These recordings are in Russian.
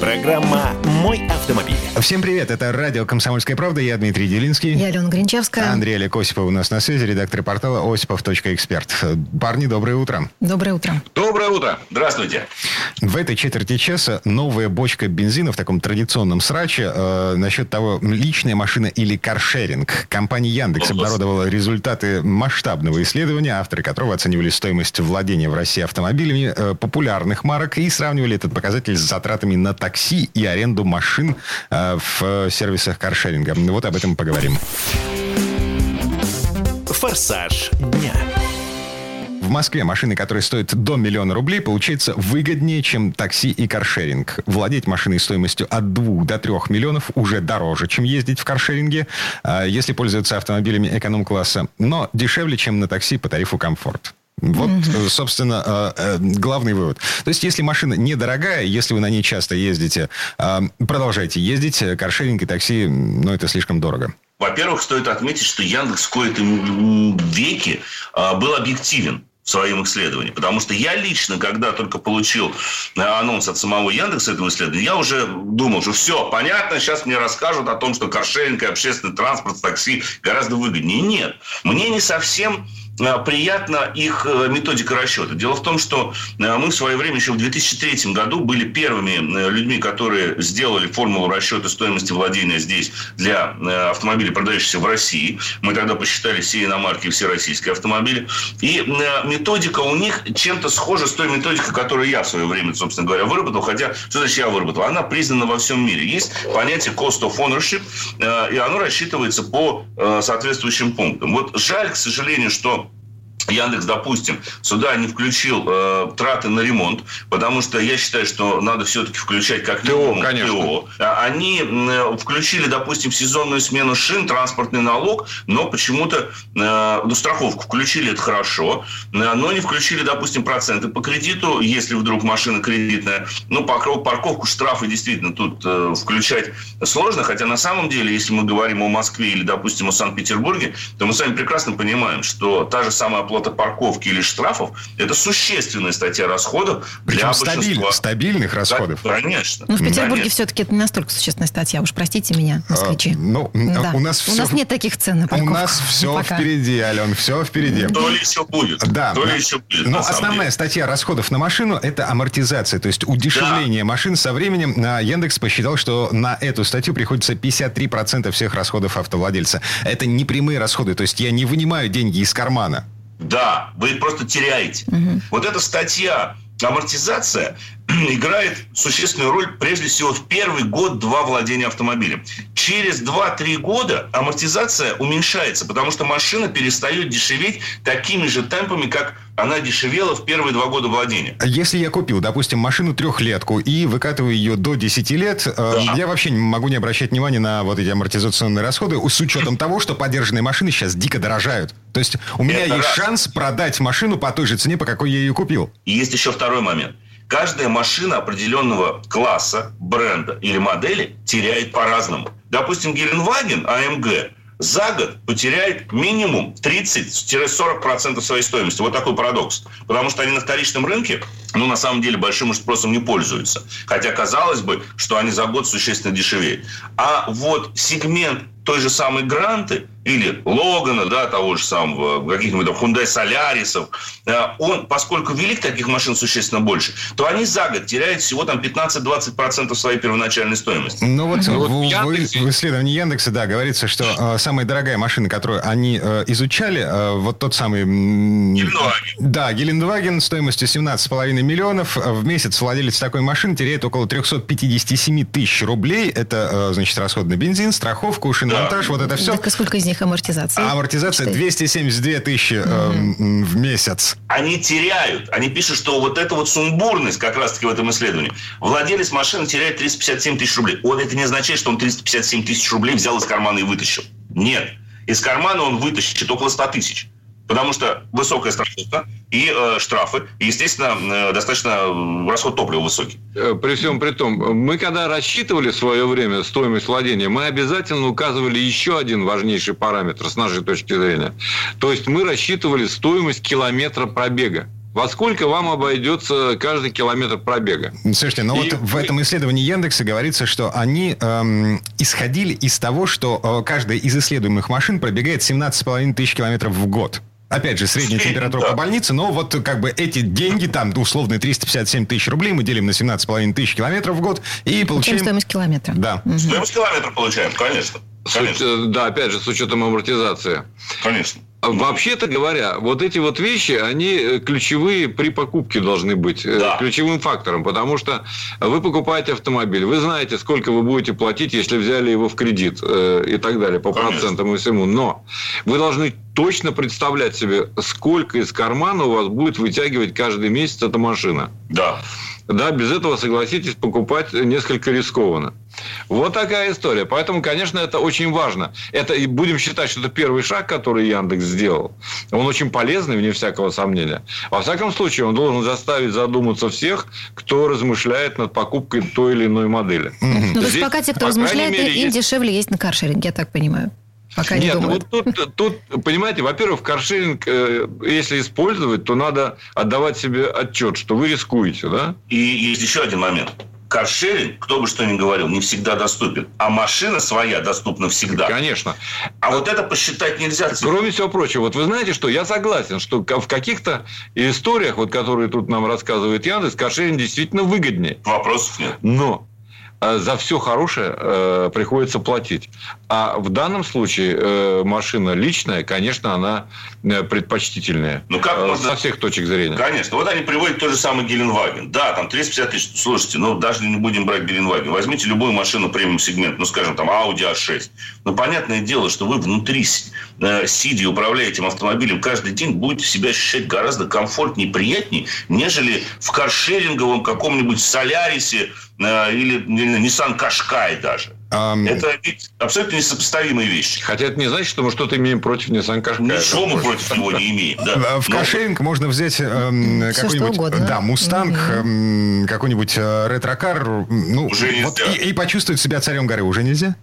Программа «Мой автомобиль». Всем привет, это радио «Комсомольская правда», я Дмитрий Делинский. Я Алена Гринчевская. Андрей Олег Осипов у нас на связи, редактор портала осипов.эксперт. Парни, доброе утро. Доброе утро. Доброе утро. Здравствуйте. В этой четверти часа новая бочка бензина в таком традиционном сраче э, насчет того, личная машина или каршеринг. Компания Яндекс обнародовала результаты масштабного исследования, авторы которого оценивали стоимость владения в России автомобилями э, популярных марок и сравнивали этот показатель с затратами на такси и аренду машин э, в э, сервисах каршеринга. Вот об этом поговорим. «Форсаж дня». В Москве машины, которые стоят до миллиона рублей, получается выгоднее, чем такси и каршеринг. Владеть машиной стоимостью от 2 до 3 миллионов уже дороже, чем ездить в каршеринге, а, если пользоваться автомобилями эконом-класса, но дешевле, чем на такси по тарифу комфорт. Вот, э, собственно, э, э, главный вывод. То есть, если машина недорогая, если вы на ней часто ездите, продолжайте ездить. Каршеринг и такси, ну, это слишком дорого. Во-первых, стоит отметить, что Яндекс в кои-то веке был объективен в своем исследовании. Потому что я лично, когда только получил анонс от самого Яндекса этого исследования, я уже думал, что все, понятно, сейчас мне расскажут о том, что каршеринг и общественный транспорт, такси гораздо выгоднее. Нет, мне не совсем приятна их э, методика расчета. Дело в том, что э, мы в свое время, еще в 2003 году, были первыми э, людьми, которые сделали формулу расчета стоимости владения здесь для э, автомобилей, продающихся в России. Мы тогда посчитали все иномарки и все российские автомобили. И э, методика у них чем-то схожа с той методикой, которую я в свое время, собственно говоря, выработал. Хотя, что значит я выработал? Она признана во всем мире. Есть понятие cost of ownership, э, и оно рассчитывается по э, соответствующим пунктам. Вот жаль, к сожалению, что Яндекс, допустим, сюда не включил э, траты на ремонт, потому что я считаю, что надо все-таки включать как минимум конечно. ТО. А Они м, включили, допустим, сезонную смену шин транспортный налог, но почему-то э, ну, страховку включили, это хорошо, э, но не включили, допустим, проценты по кредиту, если вдруг машина кредитная. Ну, парковку, штрафы действительно тут э, включать сложно, хотя на самом деле, если мы говорим о Москве или, допустим, о Санкт-Петербурге, то мы с вами прекрасно понимаем, что та же самая оплата парковки или штрафов – это существенная статья расходов для Причем стабиль- большинства. стабильных расходов. Да, конечно. Ну, в Петербурге Конечно. все-таки это не настолько существенная статья. Уж простите меня, москвичи. А, ну, Да. у нас у всё- нас нет таких цен на У парковку. нас все Пока. впереди, Ален, все впереди. То ли еще будет. Да. То да. ли еще будет. Но основная деле. статья расходов на машину – это амортизация, то есть удешевление машин со временем. А, Яндекс посчитал, что на эту статью приходится 53% всех расходов автовладельца. Это не прямые расходы, то есть я не вынимаю деньги из кармана. Да, вы просто теряете. Вот эта статья амортизация играет существенную роль прежде всего в первый год-два владения автомобилем. Через 2-3 года амортизация уменьшается, потому что машина перестает дешеветь такими же темпами, как она дешевела в первые два года владения. Если я купил, допустим, машину трехлетку и выкатываю ее до 10 лет, э, я вообще не могу не обращать внимания на вот эти амортизационные расходы с учетом того, что подержанные машины сейчас дико дорожают. То есть у меня Это есть раз. шанс продать машину по той же цене, по какой я ее купил. И есть еще второй момент. Каждая машина определенного класса, бренда или модели теряет по-разному. Допустим, Геленваген AMG за год потеряет минимум 30-40% своей стоимости. Вот такой парадокс. Потому что они на вторичном рынке, ну, на самом деле, большим спросом не пользуются. Хотя казалось бы, что они за год существенно дешевеют. А вот сегмент той же самой Гранты или Логана, да, того же самого, каких-нибудь там Hyundai Солярисов, э, он, поскольку велик таких машин существенно больше, то они за год теряют всего там 15-20% своей первоначальной стоимости. Ну вот, в, вот в Яндексе- в исследовании Яндекса, да, говорится, что э, самая дорогая машина, которую они э, изучали, э, вот тот самый... Гелендваген. Да, Гелендваген стоимостью 17,5 миллионов. Э, В месяц владелец такой машины теряет около 357 тысяч рублей. Это, э, значит, расход на бензин, страховку, шиномонтаж, вот это все. Так и сколько из них амортизация? А амортизация Считай. 272 тысячи э, м, в месяц. Они теряют. Они пишут, что вот эта вот сумбурность как раз-таки в этом исследовании. Владелец машины теряет 357 тысяч рублей. Он это не означает, что он 357 тысяч рублей взял из кармана и вытащил. Нет. Из кармана он вытащит около 100 тысяч. Потому что высокая страховка и э, штрафы, и, естественно, э, достаточно расход топлива высокий. Э, при всем при том, мы когда рассчитывали в свое время стоимость владения, мы обязательно указывали еще один важнейший параметр с нашей точки зрения. То есть мы рассчитывали стоимость километра пробега. Во сколько вам обойдется каждый километр пробега? Слушайте, ну и... вот в этом исследовании Яндекса говорится, что они эм, исходили из того, что э, каждая из исследуемых машин пробегает 17,5 тысяч километров в год. Опять же, средняя температура да. по больнице, но вот как бы эти деньги, там, условные 357 тысяч рублей мы делим на 17,5 тысяч километров в год и получаем... стоимость километра. Да. Угу. Стоимость километра получаем, конечно. Конечно. С, да, опять же, с учетом амортизации. Конечно. Вообще-то говоря, вот эти вот вещи, они э, ключевые при покупке должны быть. Э, да. Ключевым фактором. Потому что вы покупаете автомобиль, вы знаете, сколько вы будете платить, если взяли его в кредит э, и так далее, по Конечно. процентам и всему. Но вы должны точно представлять себе, сколько из кармана у вас будет вытягивать каждый месяц эта машина. Да. Да, без этого, согласитесь, покупать несколько рискованно. Вот такая история. Поэтому, конечно, это очень важно. Это и будем считать, что это первый шаг, который Яндекс сделал. Он очень полезный, вне всякого сомнения. Во всяком случае, он должен заставить задуматься всех, кто размышляет над покупкой той или иной модели. Ну, то есть пока те, кто размышляет, мере, им есть... дешевле есть на каршеринге, я так понимаю. Пока Нет, не думают. вот тут, тут, понимаете, во-первых, каршеринг, э, если использовать, то надо отдавать себе отчет, что вы рискуете, да? И есть еще один момент каршеринг, кто бы что ни говорил, не всегда доступен. А машина своя доступна всегда. Конечно. А вот это посчитать нельзя. Кроме всего прочего, вот вы знаете, что я согласен, что в каких-то историях, вот, которые тут нам рассказывает Яндекс, каршеринг действительно выгоднее. Вопросов нет. Но за все хорошее э, приходится платить. А в данном случае э, машина личная, конечно, она э, предпочтительная. Ну, как можно... Со всех точек зрения. Конечно. Вот они приводят тот же самый Геленваген. Да, там 350 тысяч. Слушайте, ну, даже не будем брать Геленваген. Возьмите любую машину премиум-сегмент, ну, скажем, там, Audi A6. Ну, понятное дело, что вы внутри, э, сидя, управляя этим автомобилем каждый день, будете себя ощущать гораздо комфортнее и приятнее, нежели в каршеринговом каком-нибудь Солярисе, Э, или Nissan Qashqai даже. Um... Это ведь абсолютно несопоставимые вещи. Хотя это не значит, что мы что-то имеем против Nissan Qashqai. Ничего мы против него не имеем. Да. В каршеринг можно взять эм, какой-нибудь да, Мустанг, эм, какой-нибудь э, ретро-кар, ну, уже нельзя. Вот, и, и почувствовать себя царем горы уже нельзя?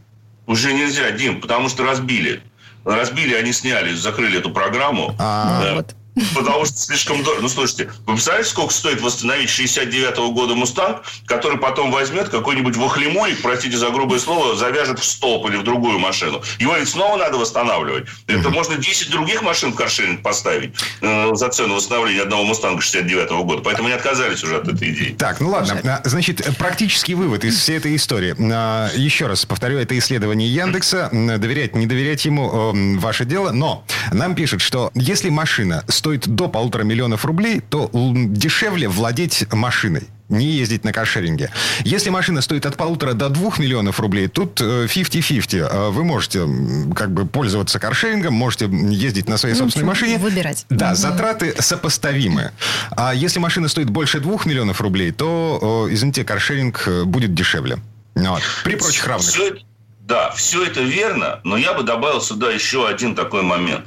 Уже нельзя, Дим, потому что разбили. Разбили, они сняли, закрыли эту программу. А, да. вот. Потому что слишком дорого. Ну, слушайте, вы представляете, сколько стоит восстановить 69-го года «Мустанг», который потом возьмет какой-нибудь вахлемолик, простите за грубое слово, завяжет в столб или в другую машину. Его ведь снова надо восстанавливать. Это можно 10 других машин в каршеринг поставить э, за цену восстановления одного «Мустанга» 69-го года. Поэтому они отказались уже от этой идеи. Так, ну ладно. А, значит, практический вывод из всей этой истории. А, еще раз повторю, это исследование Яндекса. Доверять, не доверять ему – ваше дело. Но нам пишут, что если машина стоит до полутора миллионов рублей, то дешевле владеть машиной не ездить на каршеринге. Если машина стоит от полутора до двух миллионов рублей, тут 50-50. Э, э, вы можете как бы пользоваться каршерингом, можете ездить на своей ну, собственной машине. Выбирать. Да, угу. затраты сопоставимы. А если машина стоит больше двух миллионов рублей, то, извините, каршеринг э, будет дешевле. Вот. При прочих равных. Все, да, все это верно, но я бы добавил сюда еще один такой момент.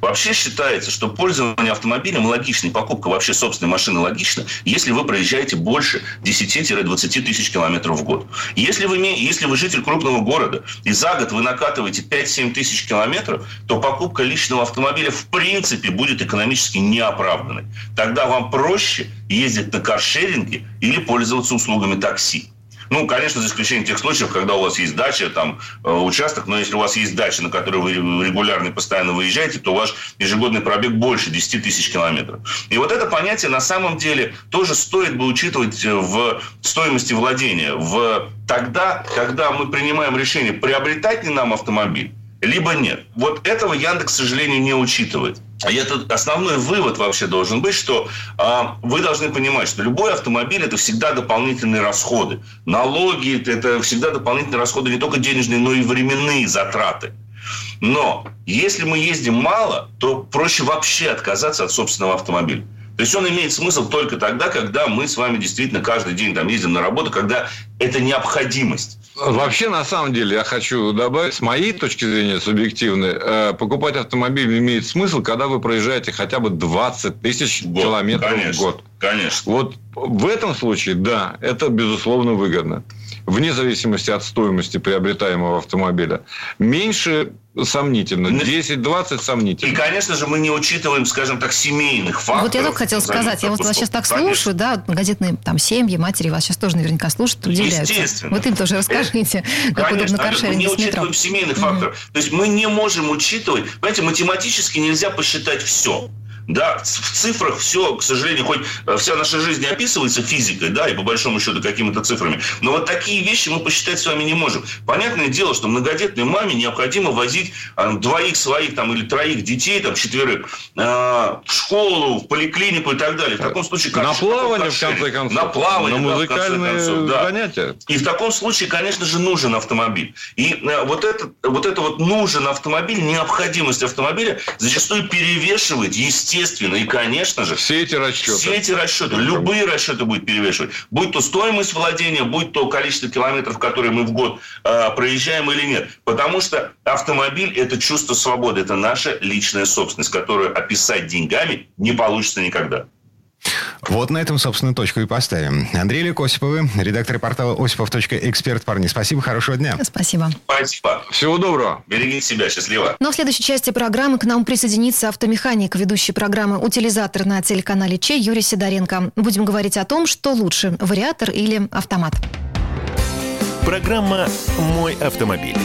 Вообще считается, что пользование автомобилем логично, покупка вообще собственной машины логично, если вы проезжаете больше 10-20 тысяч километров в год. Если вы, если вы житель крупного города, и за год вы накатываете 5-7 тысяч километров, то покупка личного автомобиля в принципе будет экономически неоправданной. Тогда вам проще ездить на каршеринге или пользоваться услугами такси. Ну, конечно, за исключением тех случаев, когда у вас есть дача, там, э, участок, но если у вас есть дача, на которую вы регулярно и постоянно выезжаете, то ваш ежегодный пробег больше 10 тысяч километров. И вот это понятие на самом деле тоже стоит бы учитывать э, в стоимости владения. В тогда, когда мы принимаем решение, приобретать ли нам автомобиль, либо нет. Вот этого Яндекс, к сожалению, не учитывает. И это основной вывод вообще должен быть, что э, вы должны понимать, что любой автомобиль это всегда дополнительные расходы. Налоги это всегда дополнительные расходы не только денежные, но и временные затраты. Но если мы ездим мало, то проще вообще отказаться от собственного автомобиля. То есть он имеет смысл только тогда, когда мы с вами действительно каждый день там ездим на работу, когда это необходимость. Вообще, на самом деле, я хочу добавить, с моей точки зрения субъективной, э, покупать автомобиль имеет смысл, когда вы проезжаете хотя бы 20 тысяч год, километров конечно, в год. Конечно. Вот в этом случае, да, это безусловно выгодно вне зависимости от стоимости приобретаемого автомобиля, меньше сомнительно. 10-20 сомнительно. И, конечно же, мы не учитываем, скажем так, семейных факторов. Вот я только хотел сказать, я вот вас сейчас так конечно. слушаю, да, газетные там семьи, матери вас сейчас тоже наверняка слушают, удивляются. Естественно. Вот им тоже расскажите, как конечно, удобно каршеринг Мы не учитываем семейных mm-hmm. факторов. То есть мы не можем учитывать, понимаете, математически нельзя посчитать все. Да, в цифрах все, к сожалению, хоть э, вся наша жизнь описывается физикой, да, и по большому счету какими-то цифрами, но вот такие вещи мы посчитать с вами не можем. Понятное дело, что многодетной маме необходимо возить а, двоих своих там или троих детей, там четверых, э, в школу, в поликлинику и так далее. В таком случае... Как на плавание, в конце концов. На плавание, на музыкальные да, концов, да. занятия. И в таком случае, конечно же, нужен автомобиль. И э, вот это, вот это вот нужен автомобиль, необходимость автомобиля зачастую перевешивает, естественно, естественно, и, конечно же... Все эти расчеты. Все эти расчеты, любые расчеты будет перевешивать. Будь то стоимость владения, будь то количество километров, которые мы в год э, проезжаем или нет. Потому что автомобиль – это чувство свободы, это наша личная собственность, которую описать деньгами не получится никогда. Вот на этом, собственно, точку и поставим. Андрей Ильик Осиповы, редактор портала осипов.эксперт. Парни, спасибо, хорошего дня. Спасибо. Спасибо. Всего доброго. Берегите себя. Счастливо. Но в следующей части программы к нам присоединится автомеханик, ведущий программы «Утилизатор» на телеканале Че Юрий Сидоренко. Будем говорить о том, что лучше – вариатор или автомат. Программа «Мой автомобиль».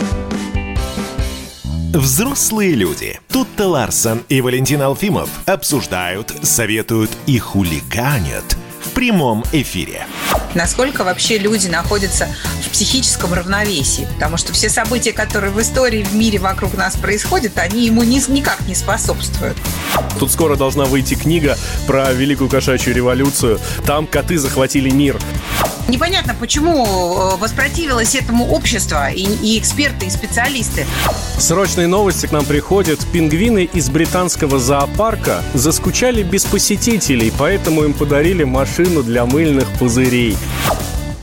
Взрослые люди. Тут-то Ларсон и Валентин Алфимов обсуждают, советуют и хулиганят прямом эфире. Насколько вообще люди находятся в психическом равновесии? Потому что все события, которые в истории, в мире вокруг нас происходят, они ему ни, никак не способствуют. Тут скоро должна выйти книга про Великую кошачью революцию. Там коты захватили мир. Непонятно, почему э, воспротивилось этому общество и, и эксперты, и специалисты. Срочные новости к нам приходят. Пингвины из британского зоопарка заскучали без посетителей, поэтому им подарили машину для мыльных пузырей.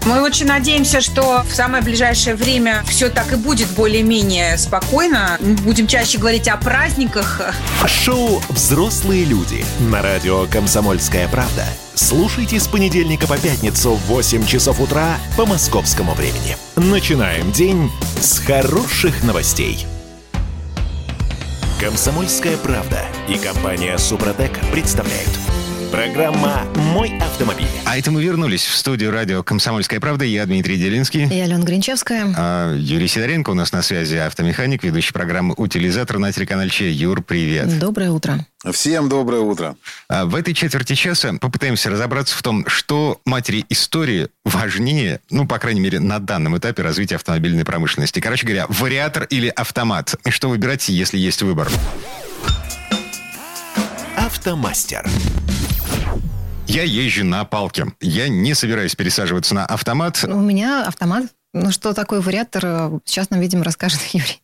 Мы очень надеемся, что в самое ближайшее время все так и будет более-менее спокойно. Будем чаще говорить о праздниках. Шоу «Взрослые люди» на радио «Комсомольская правда». Слушайте с понедельника по пятницу в 8 часов утра по московскому времени. Начинаем день с хороших новостей. «Комсомольская правда» и компания «Супротек» представляют – Программа «Мой автомобиль». А это мы вернулись в студию радио «Комсомольская правда». Я Дмитрий Делинский. Я Алена Гринчевская. А, Юрий Сидоренко у нас на связи, автомеханик, ведущий программы «Утилизатор» на телеканале Че. Юр, привет. Доброе утро. Всем доброе утро. А в этой четверти часа попытаемся разобраться в том, что матери истории важнее, ну, по крайней мере, на данном этапе развития автомобильной промышленности. Короче говоря, вариатор или автомат. И что выбирать, если есть выбор? Автомастер. Я езжу на палке. Я не собираюсь пересаживаться на автомат. У меня автомат. Ну, что такое вариатор, сейчас нам, видимо, расскажет Юрий.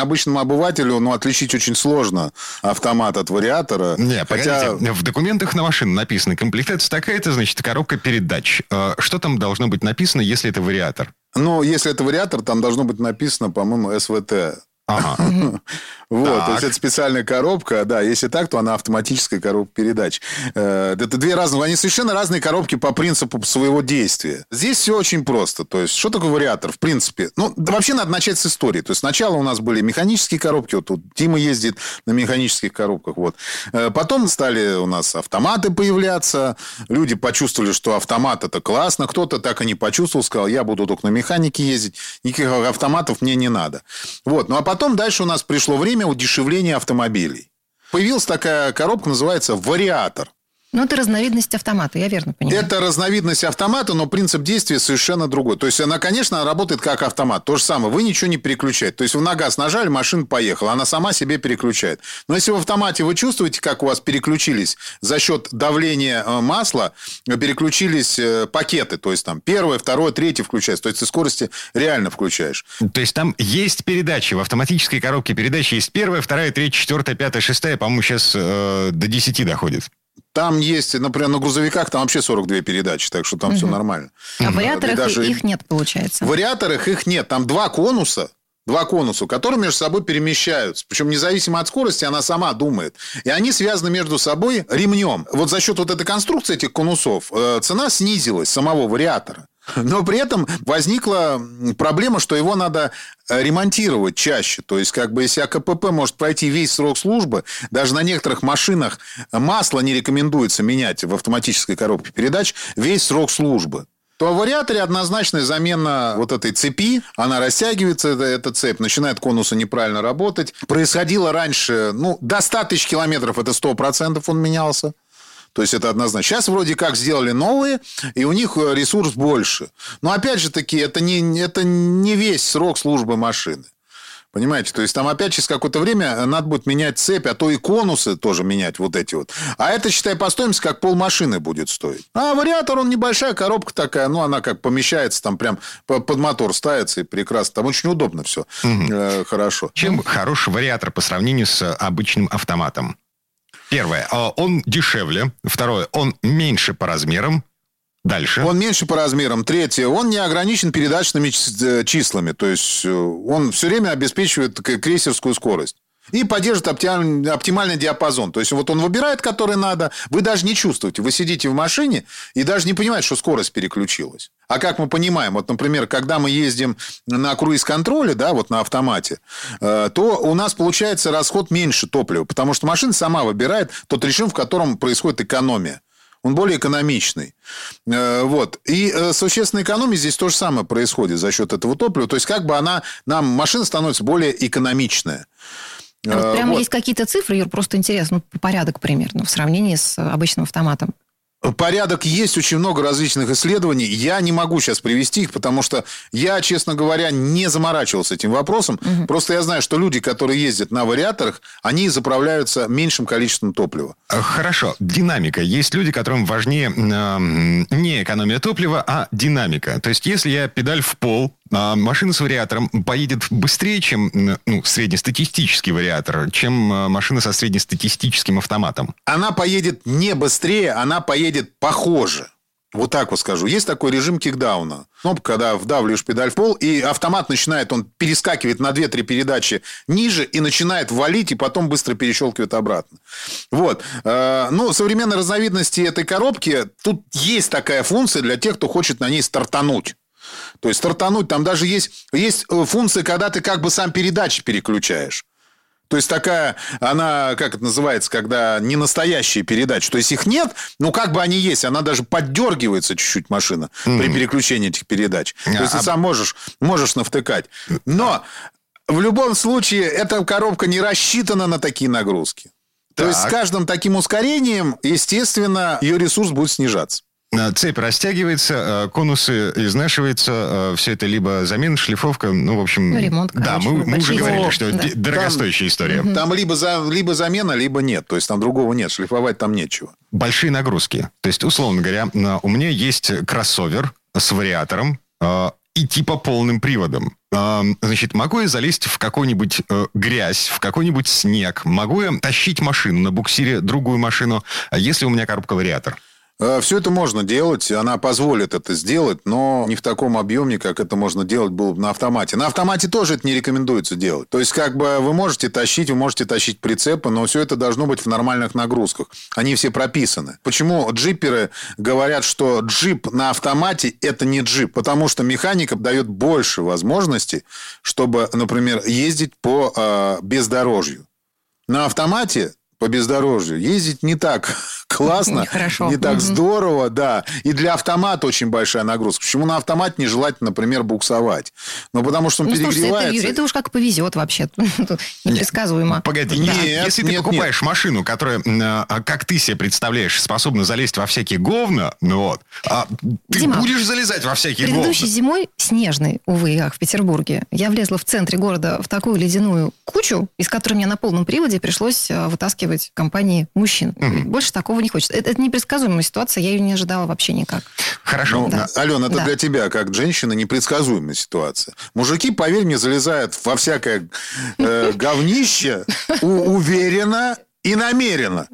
Обычному обывателю ну, отличить очень сложно автомат от вариатора. Не, хотя... в документах на машину написано комплектация такая-то, значит, коробка передач. Э, что там должно быть написано, если это вариатор? Ну, если это вариатор, там должно быть написано, по-моему, СВТ. Ага. Вот, то есть это специальная коробка, да, если так, то она автоматическая коробка передач. Э, это две разные, они совершенно разные коробки по принципу своего действия. Здесь все очень просто, то есть что такое вариатор, в принципе? Ну, да вообще надо начать с истории, то есть сначала у нас были механические коробки, вот тут Дима ездит на механических коробках, вот. Э, потом стали у нас автоматы появляться, люди почувствовали, что автомат это классно, кто-то так и не почувствовал, сказал, я буду только на механике ездить, никаких автоматов мне не надо. Вот, ну а потом дальше у нас пришло время удешевления автомобилей. Появилась такая коробка, называется вариатор. Ну, это разновидность автомата, я верно понимаю. Это разновидность автомата, но принцип действия совершенно другой. То есть она, конечно, работает как автомат. То же самое, вы ничего не переключаете. То есть вы на газ нажали, машина поехала, она сама себе переключает. Но если в автомате вы чувствуете, как у вас переключились за счет давления э, масла, переключились э, пакеты, то есть там первое, второе, третье включается. То есть ты скорости реально включаешь. То есть там есть передачи. В автоматической коробке передачи есть первая, вторая, третья, четвертая, пятая, шестая. По-моему, сейчас э, до 10 доходит. Там есть, например, на грузовиках там вообще 42 передачи, так что там угу. все нормально. А в вариаторах даже... их нет, получается? В вариаторах их нет. Там два конуса, два конуса, которые между собой перемещаются. Причем независимо от скорости, она сама думает. И они связаны между собой ремнем. Вот за счет вот этой конструкции этих конусов э, цена снизилась самого вариатора. Но при этом возникла проблема, что его надо э, ремонтировать чаще. То есть, как бы, если АКПП может пройти весь срок службы, даже на некоторых машинах масло не рекомендуется менять в автоматической коробке передач весь срок службы то в вариаторе однозначная замена вот этой цепи. Она растягивается, эта, эта цепь, начинает конусы неправильно работать. Происходило раньше, ну, до 100 тысяч километров это 100% он менялся. То есть это однозначно. Сейчас вроде как сделали новые, и у них э, ресурс больше. Но опять же таки, это не, это не весь срок службы машины. Понимаете? То есть там опять через какое-то время надо будет менять цепь, а то и конусы тоже менять вот эти вот. А это, считай, по стоимости как пол машины будет стоить. А вариатор, он небольшая коробка такая, ну, она как помещается, там прям под мотор ставится и прекрасно. Там очень удобно все. Угу. Э, хорошо. Чем хороший вариатор по сравнению с обычным автоматом? Первое, а, он дешевле. Второе, он меньше по размерам. Дальше. Он меньше по размерам. Третье, он не ограничен передачными э, числами. То есть, э, он все время обеспечивает крейсерскую скорость. И поддерживает оптимальный, оптимальный диапазон. То есть, вот он выбирает, который надо. Вы даже не чувствуете. Вы сидите в машине и даже не понимаете, что скорость переключилась. А как мы понимаем, вот, например, когда мы ездим на круиз-контроле, да, вот на автомате, э, то у нас получается расход меньше топлива, потому что машина сама выбирает тот режим, в котором происходит экономия он более экономичный. Э, вот. И э, существенная экономия здесь то же самое происходит за счет этого топлива. То есть, как бы она, нам машина становится более экономичная. А вот прямо вот. есть какие-то цифры, Юр, просто интересно, ну, порядок примерно в сравнении с обычным автоматом. Порядок есть, очень много различных исследований. Я не могу сейчас привести их, потому что я, честно говоря, не заморачивался этим вопросом. Угу. Просто я знаю, что люди, которые ездят на вариаторах, они заправляются меньшим количеством топлива. Э, хорошо. Динамика. Есть люди, которым важнее э, не экономия топлива, а динамика. То есть, если я педаль в пол, а машина с вариатором поедет быстрее, чем ну, среднестатистический вариатор, чем э, машина со среднестатистическим автоматом. Она поедет не быстрее, она поедет похоже. Вот так вот скажу. Есть такой режим кикдауна. Кнопка, когда вдавливаешь педаль в пол, и автомат начинает, он перескакивает на 2-3 передачи ниже и начинает валить, и потом быстро перещелкивает обратно. Вот. Э, ну, современные разновидности этой коробки, тут есть такая функция для тех, кто хочет на ней стартануть. То есть стартануть, там даже есть, есть э, функция, когда ты как бы сам передачи переключаешь. То есть такая, она, как это называется, когда не настоящие передачи. То есть их нет, но как бы они есть. Она даже поддергивается чуть-чуть машина mm-hmm. при переключении этих передач. То есть а... ты сам можешь, можешь навтыкать. Но в любом случае эта коробка не рассчитана на такие нагрузки. Так. То есть с каждым таким ускорением, естественно, ее ресурс будет снижаться. Э, цепь растягивается, э, конусы изнашиваются, э, все это либо замена, шлифовка, ну, в общем... Ну, ремонт, короче, Да, мы, мы уже говорили, что да. дорогостоящая там, история. Там либо, за, либо замена, либо нет. То есть, там другого нет, шлифовать там нечего. Большие нагрузки. То есть, условно говоря, у меня есть кроссовер с вариатором, и типа полным приводом. Значит, могу я залезть в какую-нибудь э, грязь, в какой-нибудь снег? Могу я тащить машину на буксире, другую машину, если у меня коробка вариатор? Э, Все это можно делать, она позволит это сделать, но не в таком объеме, как это можно делать было бы на автомате. На автомате тоже это не рекомендуется делать. То есть, как бы вы можете тащить, вы можете тащить прицепы, но все это должно быть в нормальных нагрузках. Они все прописаны. Почему джиперы говорят, что джип на автомате – это не джип? Потому что механика дает больше возможностей, чтобы, например, ездить по э, бездорожью. На автомате по бездорожью ездить не так классно, Нехорошо. не так здорово, да. И для автомата очень большая нагрузка. Почему на автомате нежелательно, например, буксовать? Ну, потому что он ну, перегревается. Слушайте, это, Юрий, это уж как повезет вообще. Непредсказуемо. Погоди, нет, если нет, ты покупаешь нет. машину, которая, а, как ты себе представляешь, способна залезть во всякие говна, ну вот, а ты Дима, будешь залезать во всякие говна. Предыдущей зимой, снежной, увы, в Петербурге, я влезла в центре города в такую ледяную кучу, из которой мне на полном приводе пришлось а, вытаскивать компании мужчин. Угу. Больше такого не хочется. Это, это непредсказуемая ситуация, я ее не ожидала вообще никак. Хорошо. Ну, да. Алена, это да. для тебя, как женщина, непредсказуемая ситуация. Мужики, поверь мне, залезают во всякое э, говнище уверенно и намеренно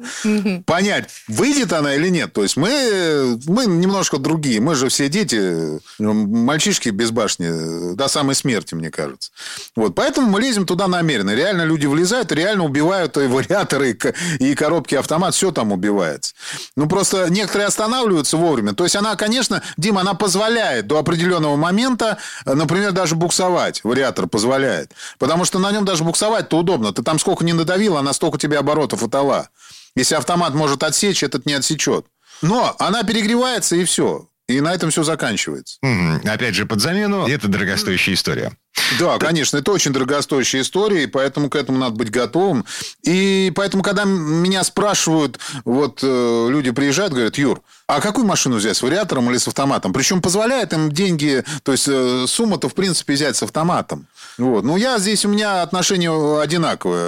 понять, выйдет она или нет. То есть мы, мы немножко другие. Мы же все дети, мальчишки без башни до самой смерти, мне кажется. Вот. Поэтому мы лезем туда намеренно. Реально люди влезают, реально убивают и вариаторы, и коробки автомат, все там убивается. Ну, просто некоторые останавливаются вовремя. То есть она, конечно, Дима, она позволяет до определенного момента, например, даже буксовать. Вариатор позволяет. Потому что на нем даже буксовать-то удобно. Ты там сколько не надавил, она столько тебе оборотов фотола. Если автомат может отсечь, этот не отсечет. Но она перегревается, и все. И на этом все заканчивается. Mm-hmm. Опять же, под замену это дорогостоящая история. Да, конечно, это очень дорогостоящая история, и поэтому к этому надо быть готовым. И поэтому, когда меня спрашивают, вот э, люди приезжают, говорят, Юр, а какую машину взять, с вариатором или с автоматом? Причем позволяет им деньги, то есть э, сумма-то, в принципе, взять с автоматом. Вот. Ну, я здесь, у меня отношение одинаковое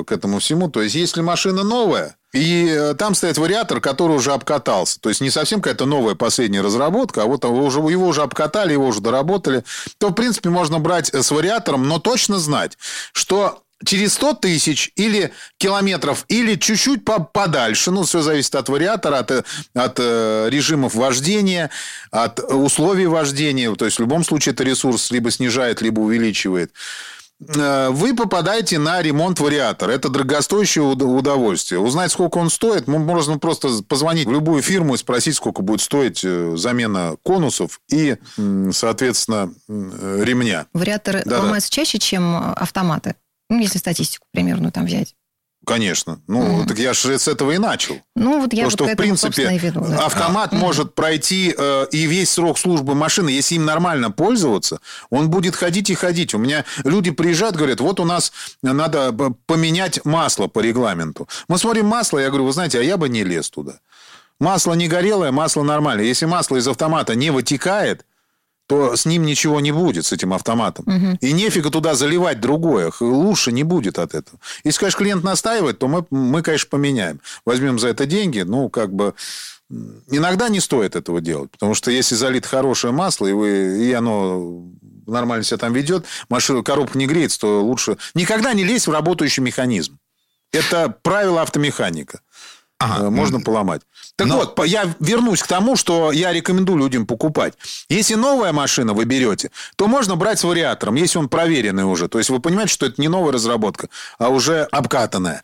э, к этому всему. То есть, если машина новая, и э, там стоит вариатор, который уже обкатался. То есть, не совсем какая-то новая последняя разработка, а вот уже, его уже обкатали, его уже доработали. То, в принципе, можно брать с вариатором, но точно знать, что через 100 тысяч или километров, или чуть-чуть подальше. Ну, все зависит от вариатора, от, от э, режимов вождения, от условий вождения. То есть, в любом случае, это ресурс либо снижает, либо увеличивает. Э, вы попадаете на ремонт вариатора. Это дорогостоящее удовольствие. Узнать, сколько он стоит, можно просто позвонить в любую фирму и спросить, сколько будет стоить э, замена конусов и, соответственно, ремня. Вариаторы да, ломаются чаще, чем автоматы? Ну, если статистику примерно там взять. Конечно. Ну, mm. так я же с этого и начал. Ну, вот я Потому вот что, в принципе, веду, да. автомат mm. может пройти э, и весь срок службы машины, если им нормально пользоваться, он будет ходить и ходить. У меня люди приезжают, говорят, вот у нас надо поменять масло по регламенту. Мы смотрим масло, я говорю, вы знаете, а я бы не лез туда. Масло не горелое, масло нормальное. Если масло из автомата не вытекает, то с ним ничего не будет, с этим автоматом. Угу. И нефига туда заливать другое. Лучше не будет от этого. Если, конечно, клиент настаивает, то мы, мы, конечно, поменяем. Возьмем за это деньги. Ну, как бы... Иногда не стоит этого делать. Потому что если залит хорошее масло, и, вы, и оно нормально себя там ведет, машина, коробка не греется, то лучше... Никогда не лезть в работающий механизм. Это правило автомеханика. Ага. Э, можно поломать. Так Но... вот, я вернусь к тому, что я рекомендую людям покупать. Если новая машина вы берете, то можно брать с вариатором, если он проверенный уже. То есть вы понимаете, что это не новая разработка, а уже обкатанная.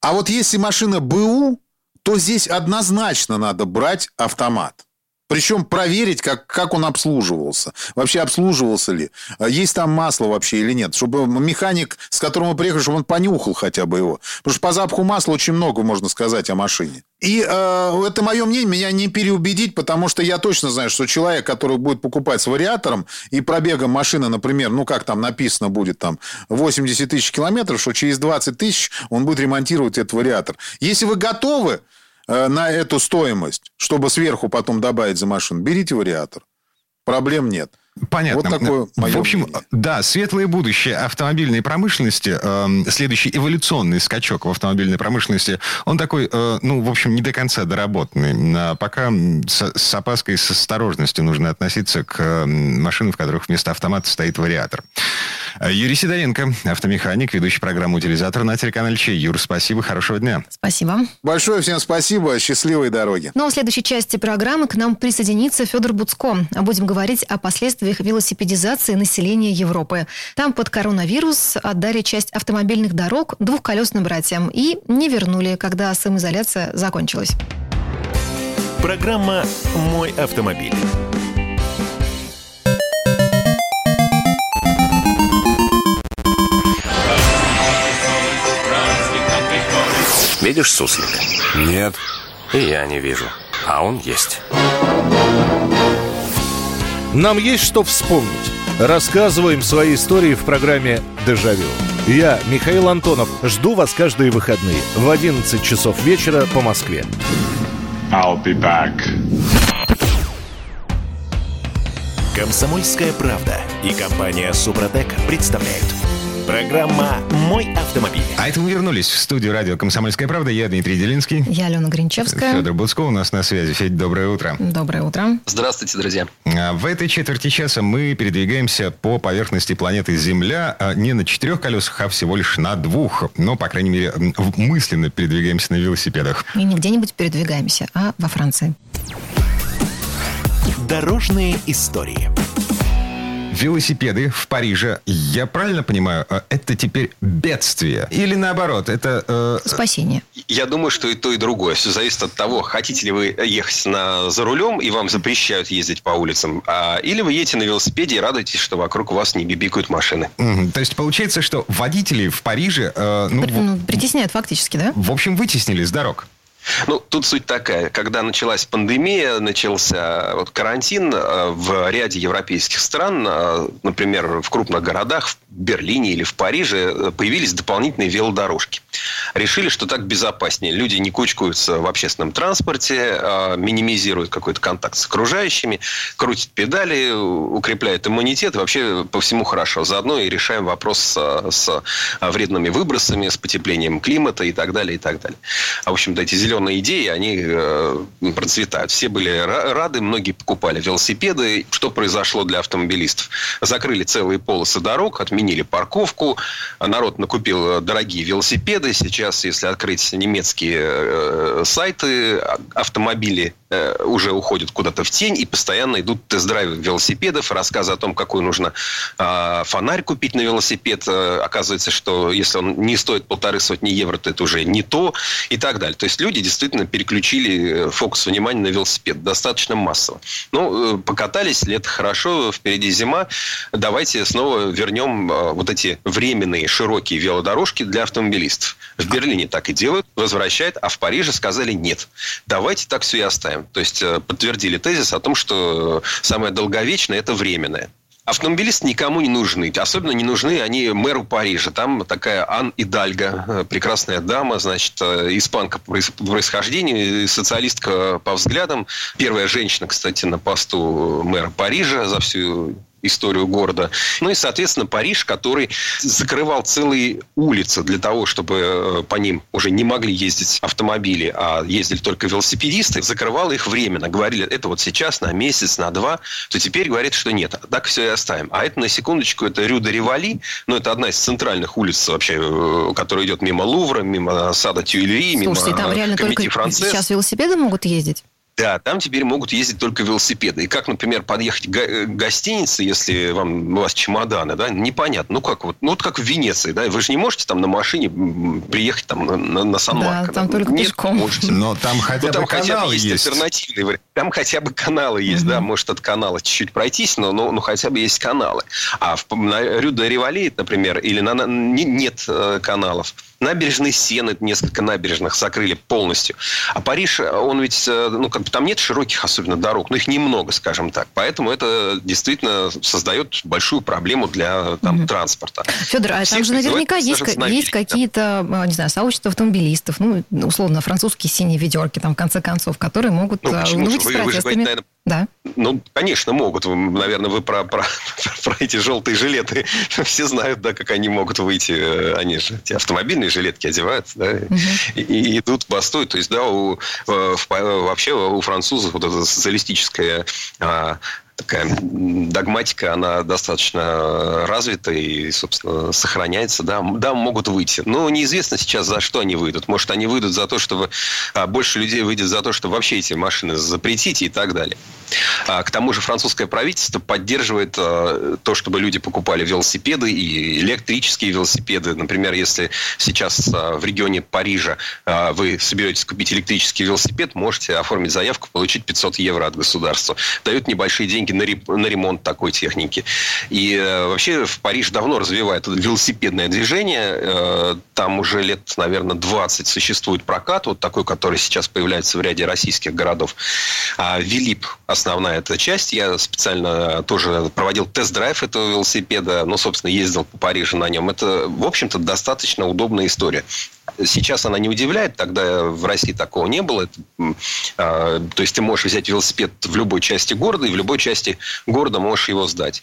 А вот если машина БУ, то здесь однозначно надо брать автомат. Причем проверить, как, как он обслуживался. Вообще обслуживался ли. А есть там масло вообще или нет. Чтобы механик, с которым мы приехали, чтобы он понюхал хотя бы его. Потому что по запаху масла очень много можно сказать о машине. И э, это мое мнение, меня не переубедить, потому что я точно знаю, что человек, который будет покупать с вариатором и пробегом машины, например, ну как там написано будет, там 80 тысяч километров, что через 20 тысяч он будет ремонтировать этот вариатор. Если вы готовы, на эту стоимость, чтобы сверху потом добавить за машину, берите вариатор. Проблем нет. Понятно. Вот такое мое В общем, мнение. да, светлое будущее автомобильной промышленности, э, следующий эволюционный скачок в автомобильной промышленности, он такой, э, ну, в общем, не до конца доработанный. А пока с, с опаской, с осторожностью нужно относиться к э, машинам, в которых вместо автомата стоит вариатор. Э, Юрий Сидоренко, автомеханик, ведущий программу «Утилизатор» на телеканале Чей. Юр, спасибо, хорошего дня. Спасибо. Большое всем спасибо, счастливой дороги. Ну, а в следующей части программы к нам присоединится Федор Буцко. Будем говорить о последствиях условиях велосипедизации населения Европы. Там под коронавирус отдали часть автомобильных дорог двухколесным братьям и не вернули, когда самоизоляция закончилась. Программа «Мой автомобиль». Видишь суслик? Нет. И я не вижу. А он есть. Нам есть что вспомнить. Рассказываем свои истории в программе «Дежавю». Я, Михаил Антонов, жду вас каждые выходные в 11 часов вечера по Москве. I'll be back. Комсомольская правда и компания «Супротек» представляют – Программа «Мой автомобиль». А это мы вернулись в студию радио «Комсомольская правда». Я Дмитрий Делинский. Я Алена Гринчевская. Федор Буцко у нас на связи. Федь, доброе утро. Доброе утро. Здравствуйте, друзья. А, в этой четверти часа мы передвигаемся по поверхности планеты Земля а, не на четырех колесах, а всего лишь на двух. Но, по крайней мере, мысленно передвигаемся на велосипедах. И не где-нибудь передвигаемся, а во Франции. Дорожные истории. Велосипеды в Париже, я правильно понимаю, э, это теперь бедствие? Или наоборот, это... Э... Спасение. Я думаю, что и то, и другое. Все зависит от того, хотите ли вы ехать на, за рулем, и вам запрещают ездить по улицам, а, или вы едете на велосипеде и радуетесь, что вокруг вас не бибикают машины. Mm-hmm. То есть получается, что водители в Париже... Э, ну, ну, притесняют фактически, да? В общем, вытеснили с дорог. Ну, тут суть такая. Когда началась пандемия, начался вот карантин э, в ряде европейских стран, э, например, в крупных городах, в Берлине или в Париже, э, появились дополнительные велодорожки. Решили, что так безопаснее. Люди не кучкуются в общественном транспорте, минимизируют какой-то контакт с окружающими, крутят педали, укрепляют иммунитет. Вообще по всему хорошо. Заодно и решаем вопрос с, с вредными выбросами, с потеплением климата и так далее, и так далее. А, в общем-то, эти зеленые идеи, они э, процветают. Все были рады, многие покупали велосипеды. Что произошло для автомобилистов? Закрыли целые полосы дорог, отменили парковку, народ накупил э, дорогие велосипеды. Сейчас, если открыть немецкие э, сайты, а, автомобили уже уходят куда-то в тень и постоянно идут тест-драйвы велосипедов, рассказы о том, какой нужно э, фонарь купить на велосипед. Э, оказывается, что если он не стоит полторы сотни евро, то это уже не то и так далее. То есть люди действительно переключили э, фокус внимания на велосипед достаточно массово. Ну, э, покатались, лето хорошо, впереди зима. Давайте снова вернем э, вот эти временные широкие велодорожки для автомобилистов. В Берлине так и делают, возвращают, а в Париже сказали нет. Давайте так все и оставим. То есть подтвердили тезис о том, что самое долговечное – это временное. Автомобилисты никому не нужны. Особенно не нужны они мэру Парижа. Там такая Ан Идальга, э, прекрасная дама, значит, э, испанка по происхождению, социалистка по взглядам. Первая женщина, кстати, на посту мэра Парижа за всю историю города. Ну и, соответственно, Париж, который закрывал целые улицы для того, чтобы э, по ним уже не могли ездить автомобили, а ездили только велосипедисты, закрывал их временно. Говорили, это вот сейчас на месяц, на два, то теперь говорит, что нет. Так все и оставим. А это, на секундочку, это Рю де Ривали, ну, это одна из центральных улиц вообще, э, которая идет мимо Лувра, мимо сада Тюильри, мимо Слушайте, там реально только Францесс. сейчас велосипеды могут ездить? Да, там теперь могут ездить только велосипеды. И как, например, подъехать к э, гостинице, если вам, у вас чемоданы, да, непонятно. Ну, как вот, ну, вот как в Венеции, да, вы же не можете там на машине приехать там на, на, на Сан-Марко. Да, там да? только Нет, пешком. Можете. Но там хотя ну, там бы хотя бы есть, есть альтернативный вариант. Там хотя бы каналы есть, угу. да, может от канала чуть-чуть пройтись, но, но, но хотя бы есть каналы. А в, на Рю де Ривали, например, или на, на, нет э, каналов, Набережные Сены, несколько набережных закрыли полностью. А Париж, он ведь, э, ну, как бы там нет широких особенно дорог, но их немного, скажем так. Поэтому это действительно создает большую проблему для там, угу. транспорта. Федор, а там же наверняка есть, есть какие-то, а, не знаю, сообщества автомобилистов, ну, условно, французские синие ведерки, там, в конце концов, которые могут ну, почему? выйти вы, с протестами. Вы же говорите, наверное, да. Ну, конечно, могут. Наверное, вы про, про, про эти желтые жилеты все знают, да, как они могут выйти. Э, они же эти автомобильные жилетки одевают, да, угу. и, и идут бастуют. То есть, да, у, в, вообще у французов вот эта социалистическая а, такая догматика, она достаточно развита и, собственно, сохраняется. Да, да, могут выйти. Но неизвестно сейчас, за что они выйдут. Может, они выйдут за то, чтобы... А, больше людей выйдет за то, чтобы вообще эти машины запретить и так далее. А, к тому же французское правительство поддерживает а, то, чтобы люди покупали велосипеды и электрические велосипеды. Например, если сейчас в регионе Парижа вы соберетесь купить электрический велосипед, можете оформить заявку, получить 500 евро от государства. Дают небольшие деньги деньги на, на ремонт такой техники. И э, вообще в Париж давно развивает велосипедное движение. Э, там уже лет, наверное, 20 существует прокат, вот такой, который сейчас появляется в ряде российских городов. А Вилип основная эта часть. Я специально тоже проводил тест-драйв этого велосипеда. Ну, собственно, ездил по Парижу на нем. Это, в общем-то, достаточно удобная история. Сейчас она не удивляет, тогда в России такого не было. А, то есть ты можешь взять велосипед в любой части города, и в любой части города можешь его сдать.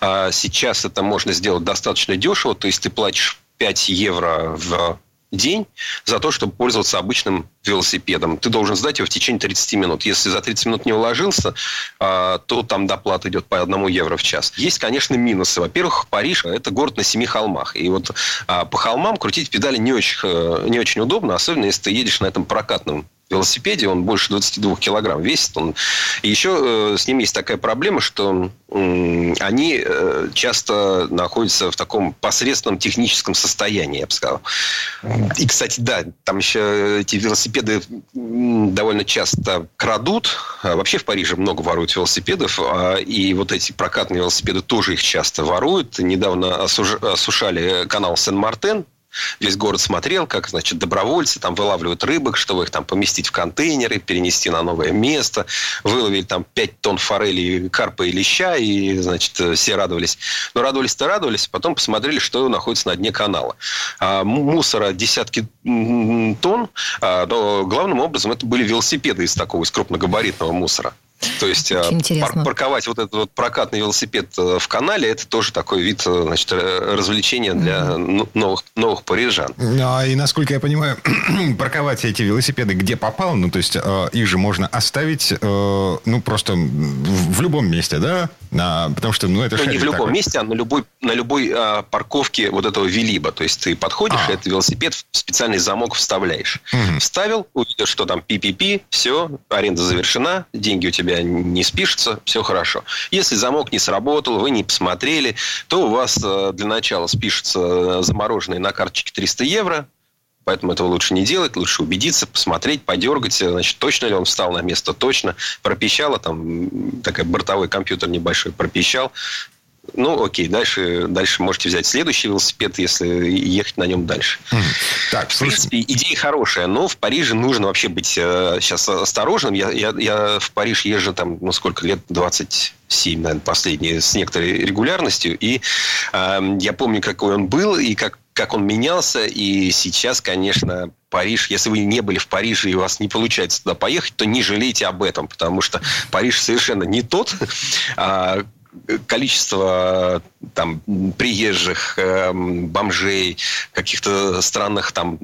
А сейчас это можно сделать достаточно дешево, то есть ты платишь 5 евро в день за то, чтобы пользоваться обычным велосипедом. Ты должен сдать его в течение 30 минут. Если за 30 минут не уложился, а, то там доплата идет по одному евро в час. Есть, конечно, минусы. Во-первых, Париж – это город на семи холмах. И вот а, по холмам крутить педали не очень, э, не очень удобно, особенно если ты едешь на этом прокатном велосипеде, он больше 22 килограмм весит. Он... И еще э, с ним есть такая проблема, что э, они э, часто находятся в таком посредственном техническом состоянии, я бы сказал. И, кстати, да, там еще эти велосипеды довольно часто крадут. А вообще в Париже много воруют велосипедов, а, и вот эти прокатные велосипеды тоже их часто воруют. Недавно осушали канал Сен-Мартен, Весь город смотрел, как, значит, добровольцы там вылавливают рыбок, чтобы их там поместить в контейнеры, перенести на новое место. Выловили там 5 тонн форели, карпа и леща, и, значит, все радовались. Но радовались-то радовались, потом посмотрели, что находится на дне канала. А мусора десятки тонн, а, но главным образом это были велосипеды из такого, из крупногабаритного мусора. То есть э, пар- парковать вот этот вот прокатный велосипед э, в канале, это тоже такой вид э, значит, развлечения для mm-hmm. новых, новых парижан. А, и насколько я понимаю, парковать эти велосипеды где попало, ну, то есть их же можно оставить, ну, просто в любом месте, да? А, потому что, ну, это ну, не в любом такой. месте, а на любой, на любой а, парковке вот этого велиба. То есть ты подходишь, а. этот велосипед в специальный замок вставляешь. Угу. Вставил, увидел, что там пи-пи-пи, все, аренда завершена, деньги у тебя не спишутся, все хорошо. Если замок не сработал, вы не посмотрели, то у вас э, для начала спишется замороженные на карточке 300 евро, Поэтому этого лучше не делать, лучше убедиться, посмотреть, подергать, значит, точно ли он встал на место, точно. Пропищало, там, такой бортовой компьютер небольшой пропищал. Ну, окей, дальше, дальше можете взять следующий велосипед, если ехать на нем дальше. Так, в принципе, идея хорошая, но в Париже нужно вообще быть э, сейчас осторожным. Я, я, я в Париж езжу там, ну, сколько лет, 27, наверное, последние, с некоторой регулярностью. И э, я помню, какой он был, и как как он менялся, и сейчас, конечно, Париж, если вы не были в Париже и у вас не получается туда поехать, то не жалейте об этом, потому что Париж совершенно не тот, а количество там приезжих, э, бомжей, каких-то странных там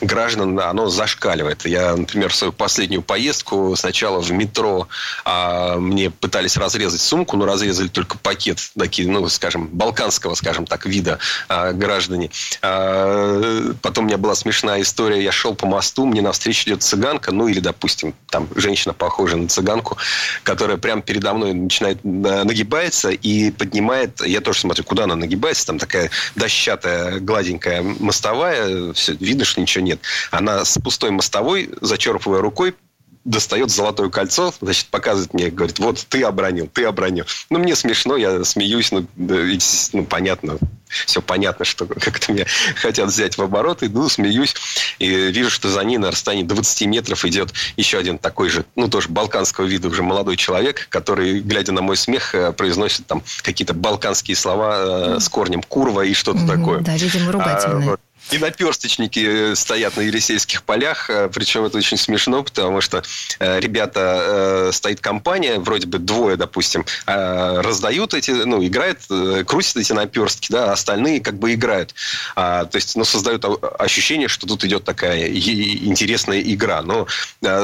граждан, оно зашкаливает. Я, например, в свою последнюю поездку сначала в метро а, мне пытались разрезать сумку, но разрезали только пакет, такие, ну, скажем, балканского, скажем так, вида а, граждане. А, потом у меня была смешная история. Я шел по мосту, мне навстречу идет цыганка, ну, или, допустим, там женщина похожая на цыганку, которая прямо передо мной начинает нагибается и поднимает, я тоже смотрю, куда она нагибается, там такая дощатая, гладенькая мостовая, все, видно, что ничего нет. Она с пустой мостовой, зачерпывая рукой, достает золотое кольцо, значит, показывает мне, говорит, вот ты обронил, ты обронил. Ну, мне смешно, я смеюсь, ну, ведь, ну понятно, все понятно, что как-то меня хотят взять в оборот, иду, смеюсь, и вижу, что за ней на расстоянии 20 метров идет еще один такой же, ну, тоже балканского вида уже молодой человек, который, глядя на мой смех, э, произносит там какие-то балканские слова э, с корнем курва и что-то mm-hmm, такое. Да, видимо, ругательные. А, вот. И наперсточники э, стоят на Елисейских полях. Э, Причем это очень смешно, потому что э, ребята, стоит компания, вроде бы двое, допустим, раздают эти, ну, играют, крутят эти наперстки, да, а остальные как бы играют. А, то есть, ну, создают ощущение, что тут идет такая интересная игра. Но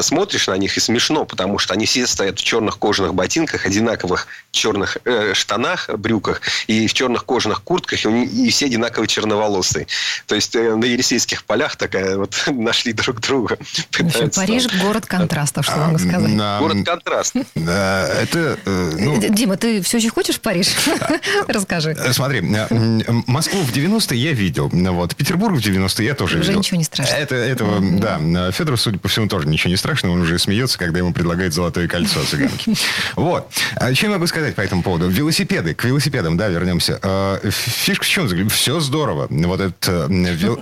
смотришь на них и смешно, потому что они все стоят в черных кожаных ботинках, одинаковых черных штанах, брюках и в черных кожаных куртках, и, и все одинаковые черноволосые. То есть на Елисейских полях такая вот нашли друг друга. Общем, Париж – город контрастов, что могу сказать. На... Город контраст. Да, это... Э, ну... Дима, ты все еще хочешь в Париж? Расскажи. Э, смотри, Москву в 90-е я видел. Вот. Петербург в 90-е я тоже уже видел. ничего не страшно. Это, этого, да. Федору, судя по всему, тоже ничего не страшно. Он уже смеется, когда ему предлагают золотое кольцо цыганки. Вот. А что я могу сказать по этому поводу? Велосипеды. К велосипедам, да, вернемся. Э, фишка в чем? Все здорово. Вот этот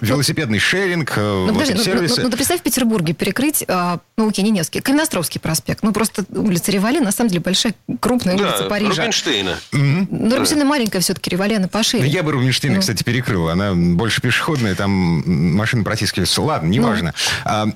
велосипедный шеринг, э, ну, подожди, ну, ну, ну, ты представь в Петербурге перекрыть, а, ну, окей, не Невский, Каменостровский проспект. Ну, просто улица Ревали, на самом деле, большая, крупная да, улица Парижа. Рубинштейна. Mm-hmm. Ну, Рубинштейна да. маленькая все-таки, Ревалена пошире. Я бы Рубинштейна, ну. кстати, перекрыл. Она больше пешеходная, там машины протискиваются. Ладно, неважно. Ну. А,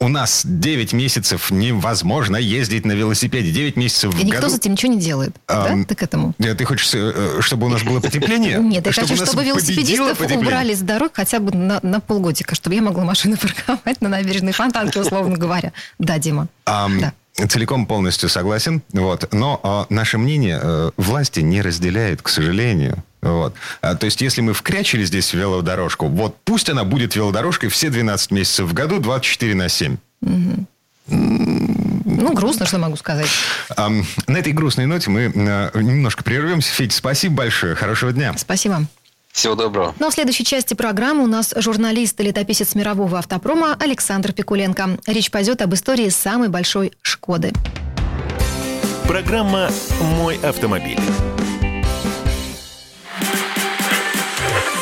у нас 9 месяцев невозможно ездить на велосипеде. 9 месяцев в И никто году. за этим ничего не делает, а, да? Ты к этому? Ты хочешь, э, чтобы у нас было потепление? Нет, я хочу, чтобы велосипедистов убрали с дорог хотя бы на, на полгодика, чтобы я могла машину парковать на набережной Фонтанке, условно говоря. Да, Дима. Да. Целиком полностью согласен. Вот. Но а, наше мнение а, власти не разделяет, к сожалению. Вот. А, то есть, если мы вкрячили здесь велодорожку, вот пусть она будет велодорожкой все 12 месяцев в году, 24 на 7. Угу. Ну, грустно, что могу сказать. А, на этой грустной ноте мы а, немножко прервемся. Федь, спасибо большое. Хорошего дня. Спасибо. Всего доброго. Ну, в следующей части программы у нас журналист и летописец мирового автопрома Александр Пикуленко. Речь пойдет об истории самой большой «Шкоды». Программа «Мой автомобиль».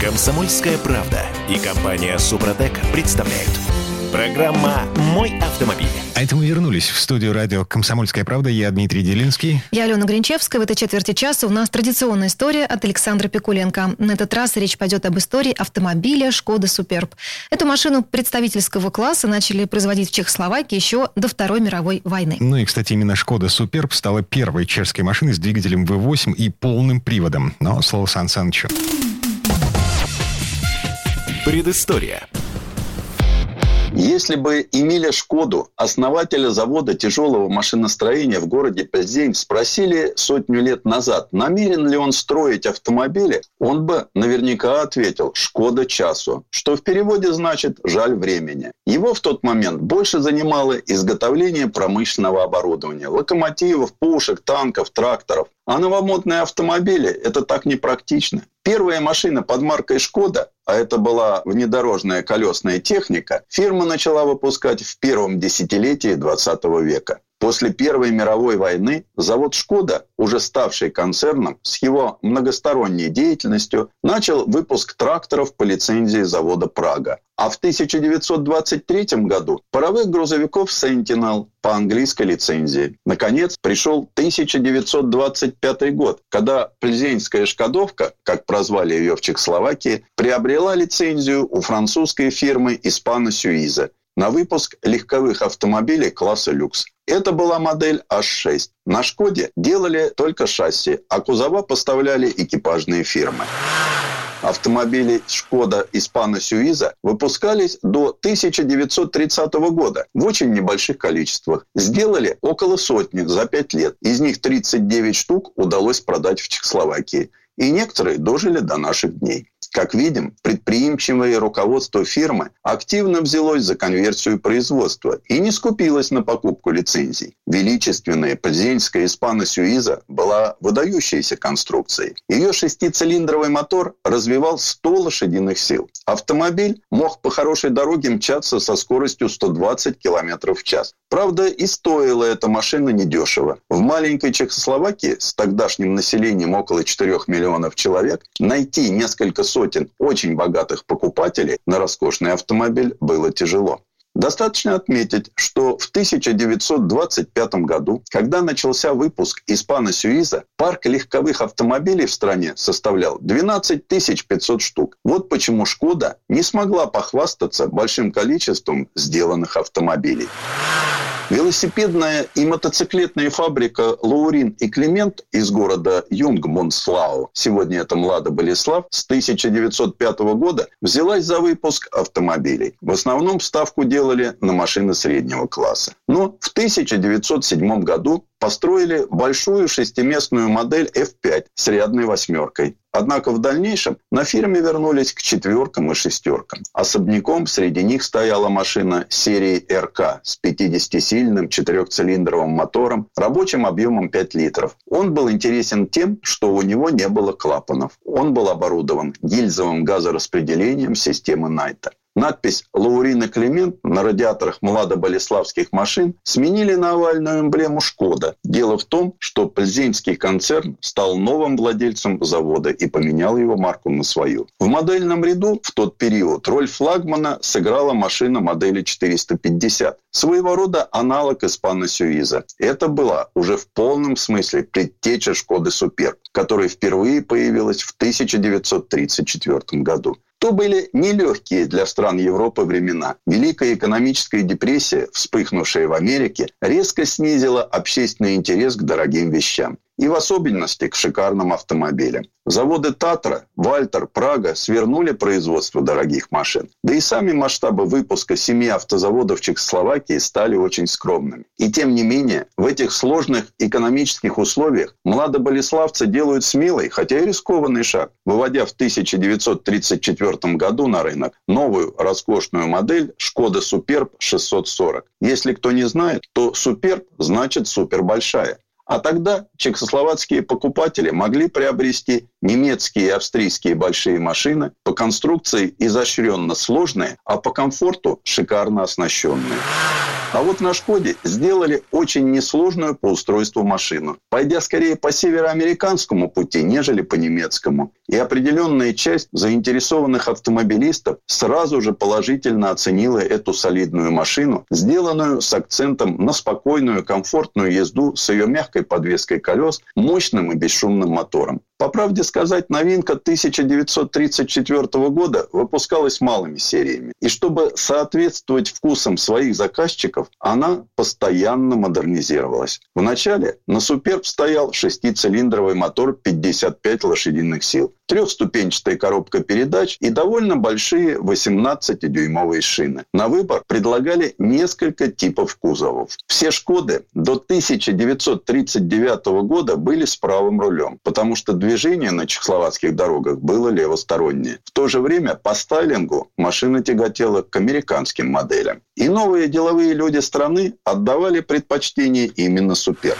Комсомольская правда и компания Супротек представляют. Программа «Мой автомобиль». А это мы вернулись в студию радио «Комсомольская правда». Я Дмитрий Делинский. Я Алена Гринчевская. В этой четверти часа у нас традиционная история от Александра Пикуленко. На этот раз речь пойдет об истории автомобиля «Шкода Суперб». Эту машину представительского класса начали производить в Чехословакии еще до Второй мировой войны. Ну и, кстати, именно «Шкода Суперб» стала первой чешской машиной с двигателем V8 и полным приводом. Но слово Сан Санычу. Предыстория. Если бы Эмиля Шкоду, основателя завода тяжелого машиностроения в городе Пельзень, спросили сотню лет назад, намерен ли он строить автомобили, он бы наверняка ответил «Шкода часу», что в переводе значит «жаль времени». Его в тот момент больше занимало изготовление промышленного оборудования – локомотивов, пушек, танков, тракторов. А новомодные автомобили – это так непрактично. Первая машина под маркой «Шкода», а это была внедорожная колесная техника, фирма начала выпускать в первом десятилетии 20 века. После Первой мировой войны завод «Шкода», уже ставший концерном, с его многосторонней деятельностью, начал выпуск тракторов по лицензии завода «Прага». А в 1923 году паровых грузовиков Sentinel по английской лицензии. Наконец, пришел 1925 год, когда Пльзенская «Шкодовка», как прозвали ее в Чехословакии, приобрела лицензию у французской фирмы «Испано Сюиза» на выпуск легковых автомобилей класса люкс. Это была модель H6. На «Шкоде» делали только шасси, а кузова поставляли экипажные фирмы. Автомобили «Шкода» Испано Сюиза выпускались до 1930 года в очень небольших количествах. Сделали около сотни за пять лет. Из них 39 штук удалось продать в Чехословакии. И некоторые дожили до наших дней. Как видим, предприимчивое руководство фирмы активно взялось за конверсию производства и не скупилось на покупку лицензий. Величественная Плзенская Испана Сюиза была выдающейся конструкцией. Ее шестицилиндровый мотор развивал 100 лошадиных сил. Автомобиль мог по хорошей дороге мчаться со скоростью 120 км в час. Правда, и стоила эта машина недешево. В маленькой Чехословакии с тогдашним населением около 4 миллионов человек найти несколько сотен очень богатых покупателей на роскошный автомобиль было тяжело. Достаточно отметить, что в 1925 году, когда начался выпуск «Испана Сюиза», парк легковых автомобилей в стране составлял 12 500 штук. Вот почему «Шкода» не смогла похвастаться большим количеством сделанных автомобилей. Велосипедная и мотоциклетная фабрика «Лаурин и Климент» из города Юнгмунслау, сегодня это Млада Болеслав, с 1905 года взялась за выпуск автомобилей. В основном ставку делали на машины среднего класса. Но в 1907 году построили большую шестиместную модель F5 с рядной восьмеркой. Однако в дальнейшем на фирме вернулись к четверкам и шестеркам. Особняком среди них стояла машина серии РК с 50-сильным четырехцилиндровым мотором, рабочим объемом 5 литров. Он был интересен тем, что у него не было клапанов. Он был оборудован гильзовым газораспределением системы Найта. Надпись «Лаурина Климент» на радиаторах младо-болеславских машин сменили на овальную эмблему «Шкода». Дело в том, что Пльзенский концерн стал новым владельцем завода и поменял его марку на свою. В модельном ряду в тот период роль флагмана сыграла машина модели 450, своего рода аналог Испана Сюиза. Это была уже в полном смысле предтеча «Шкоды Суперб», которая впервые появилась в 1934 году то были нелегкие для стран Европы времена. Великая экономическая депрессия, вспыхнувшая в Америке, резко снизила общественный интерес к дорогим вещам и в особенности к шикарным автомобилям. Заводы «Татра», «Вальтер», «Прага» свернули производство дорогих машин. Да и сами масштабы выпуска семи автозаводов Чехословакии стали очень скромными. И тем не менее, в этих сложных экономических условиях младоболеславцы делают смелый, хотя и рискованный шаг, выводя в 1934 году на рынок новую роскошную модель «Шкода Суперб 640». Если кто не знает, то «Суперб» значит «супербольшая». А тогда чехословацкие покупатели могли приобрести немецкие и австрийские большие машины по конструкции изощренно сложные, а по комфорту шикарно оснащенные. А вот на «Шкоде» сделали очень несложную по устройству машину, пойдя скорее по североамериканскому пути, нежели по немецкому. И определенная часть заинтересованных автомобилистов сразу же положительно оценила эту солидную машину, сделанную с акцентом на спокойную, комфортную езду с ее мягкой подвеской колес, мощным и бесшумным мотором. По правде сказать, новинка 1934 года выпускалась малыми сериями. И чтобы соответствовать вкусам своих заказчиков, она постоянно модернизировалась. Вначале на Суперб стоял шестицилиндровый мотор 55 лошадиных сил трехступенчатая коробка передач и довольно большие 18-дюймовые шины. На выбор предлагали несколько типов кузовов. Все «Шкоды» до 1939 года были с правым рулем, потому что движение на чехословацких дорогах было левостороннее. В то же время по стайлингу машина тяготела к американским моделям. И новые деловые люди страны отдавали предпочтение именно «Супер».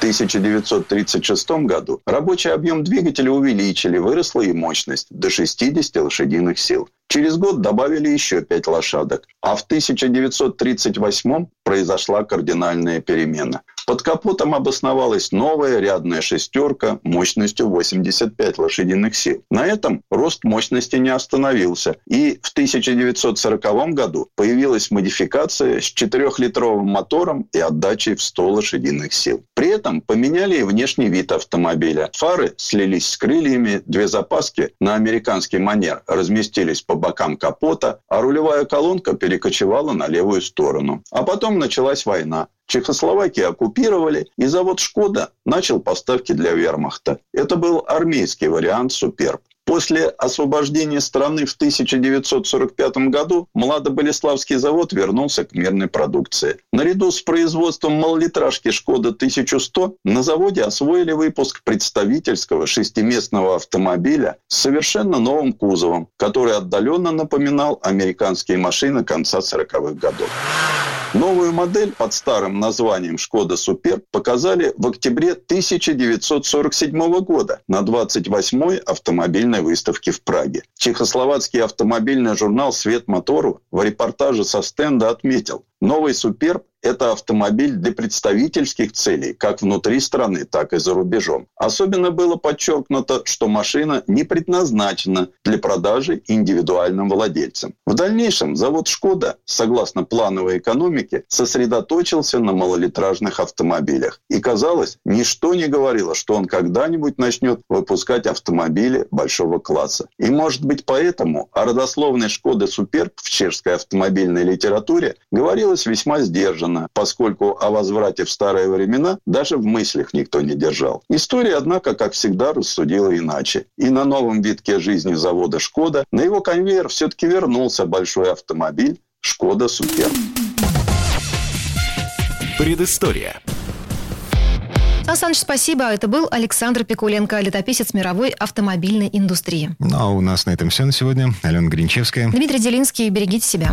В 1936 году рабочий объем двигателя увеличили, выросла и мощность до 60 лошадиных сил. Через год добавили еще 5 лошадок, а в 1938 произошла кардинальная перемена. Под капотом обосновалась новая рядная шестерка мощностью 85 лошадиных сил. На этом рост мощности не остановился. И в 1940 году появилась модификация с 4-литровым мотором и отдачей в 100 лошадиных сил. При этом поменяли и внешний вид автомобиля. Фары слились с крыльями, две запаски на американский манер разместились по бокам капота, а рулевая колонка перекочевала на левую сторону. А потом началась война. Чехословакию оккупировали, и завод «Шкода» начал поставки для вермахта. Это был армейский вариант «Суперб». После освобождения страны в 1945 году Младоболеславский завод вернулся к мирной продукции. Наряду с производством малолитражки «Шкода 1100» на заводе освоили выпуск представительского шестиместного автомобиля с совершенно новым кузовом, который отдаленно напоминал американские машины конца 40-х годов. Новую модель под старым названием «Шкода Супер» показали в октябре 1947 года на 28-й автомобильной выставке в Праге. Чехословацкий автомобильный журнал «Свет мотору» в репортаже со стенда отметил, новый «Суперб» это автомобиль для представительских целей, как внутри страны, так и за рубежом. Особенно было подчеркнуто, что машина не предназначена для продажи индивидуальным владельцам. В дальнейшем завод «Шкода», согласно плановой экономике, сосредоточился на малолитражных автомобилях. И, казалось, ничто не говорило, что он когда-нибудь начнет выпускать автомобили большого класса. И, может быть, поэтому о родословной «Шкоды Суперб» в чешской автомобильной литературе говорилось весьма сдержанно Ленина, поскольку о возврате в старые времена даже в мыслях никто не держал. История, однако, как всегда, рассудила иначе. И на новом витке жизни завода «Шкода» на его конвейер все-таки вернулся большой автомобиль «Шкода Супер». Предыстория. Сан спасибо. Это был Александр Пикуленко, летописец мировой автомобильной индустрии. Ну, а у нас на этом все на сегодня. Алена Гринчевская. Дмитрий Делинский. Берегите себя.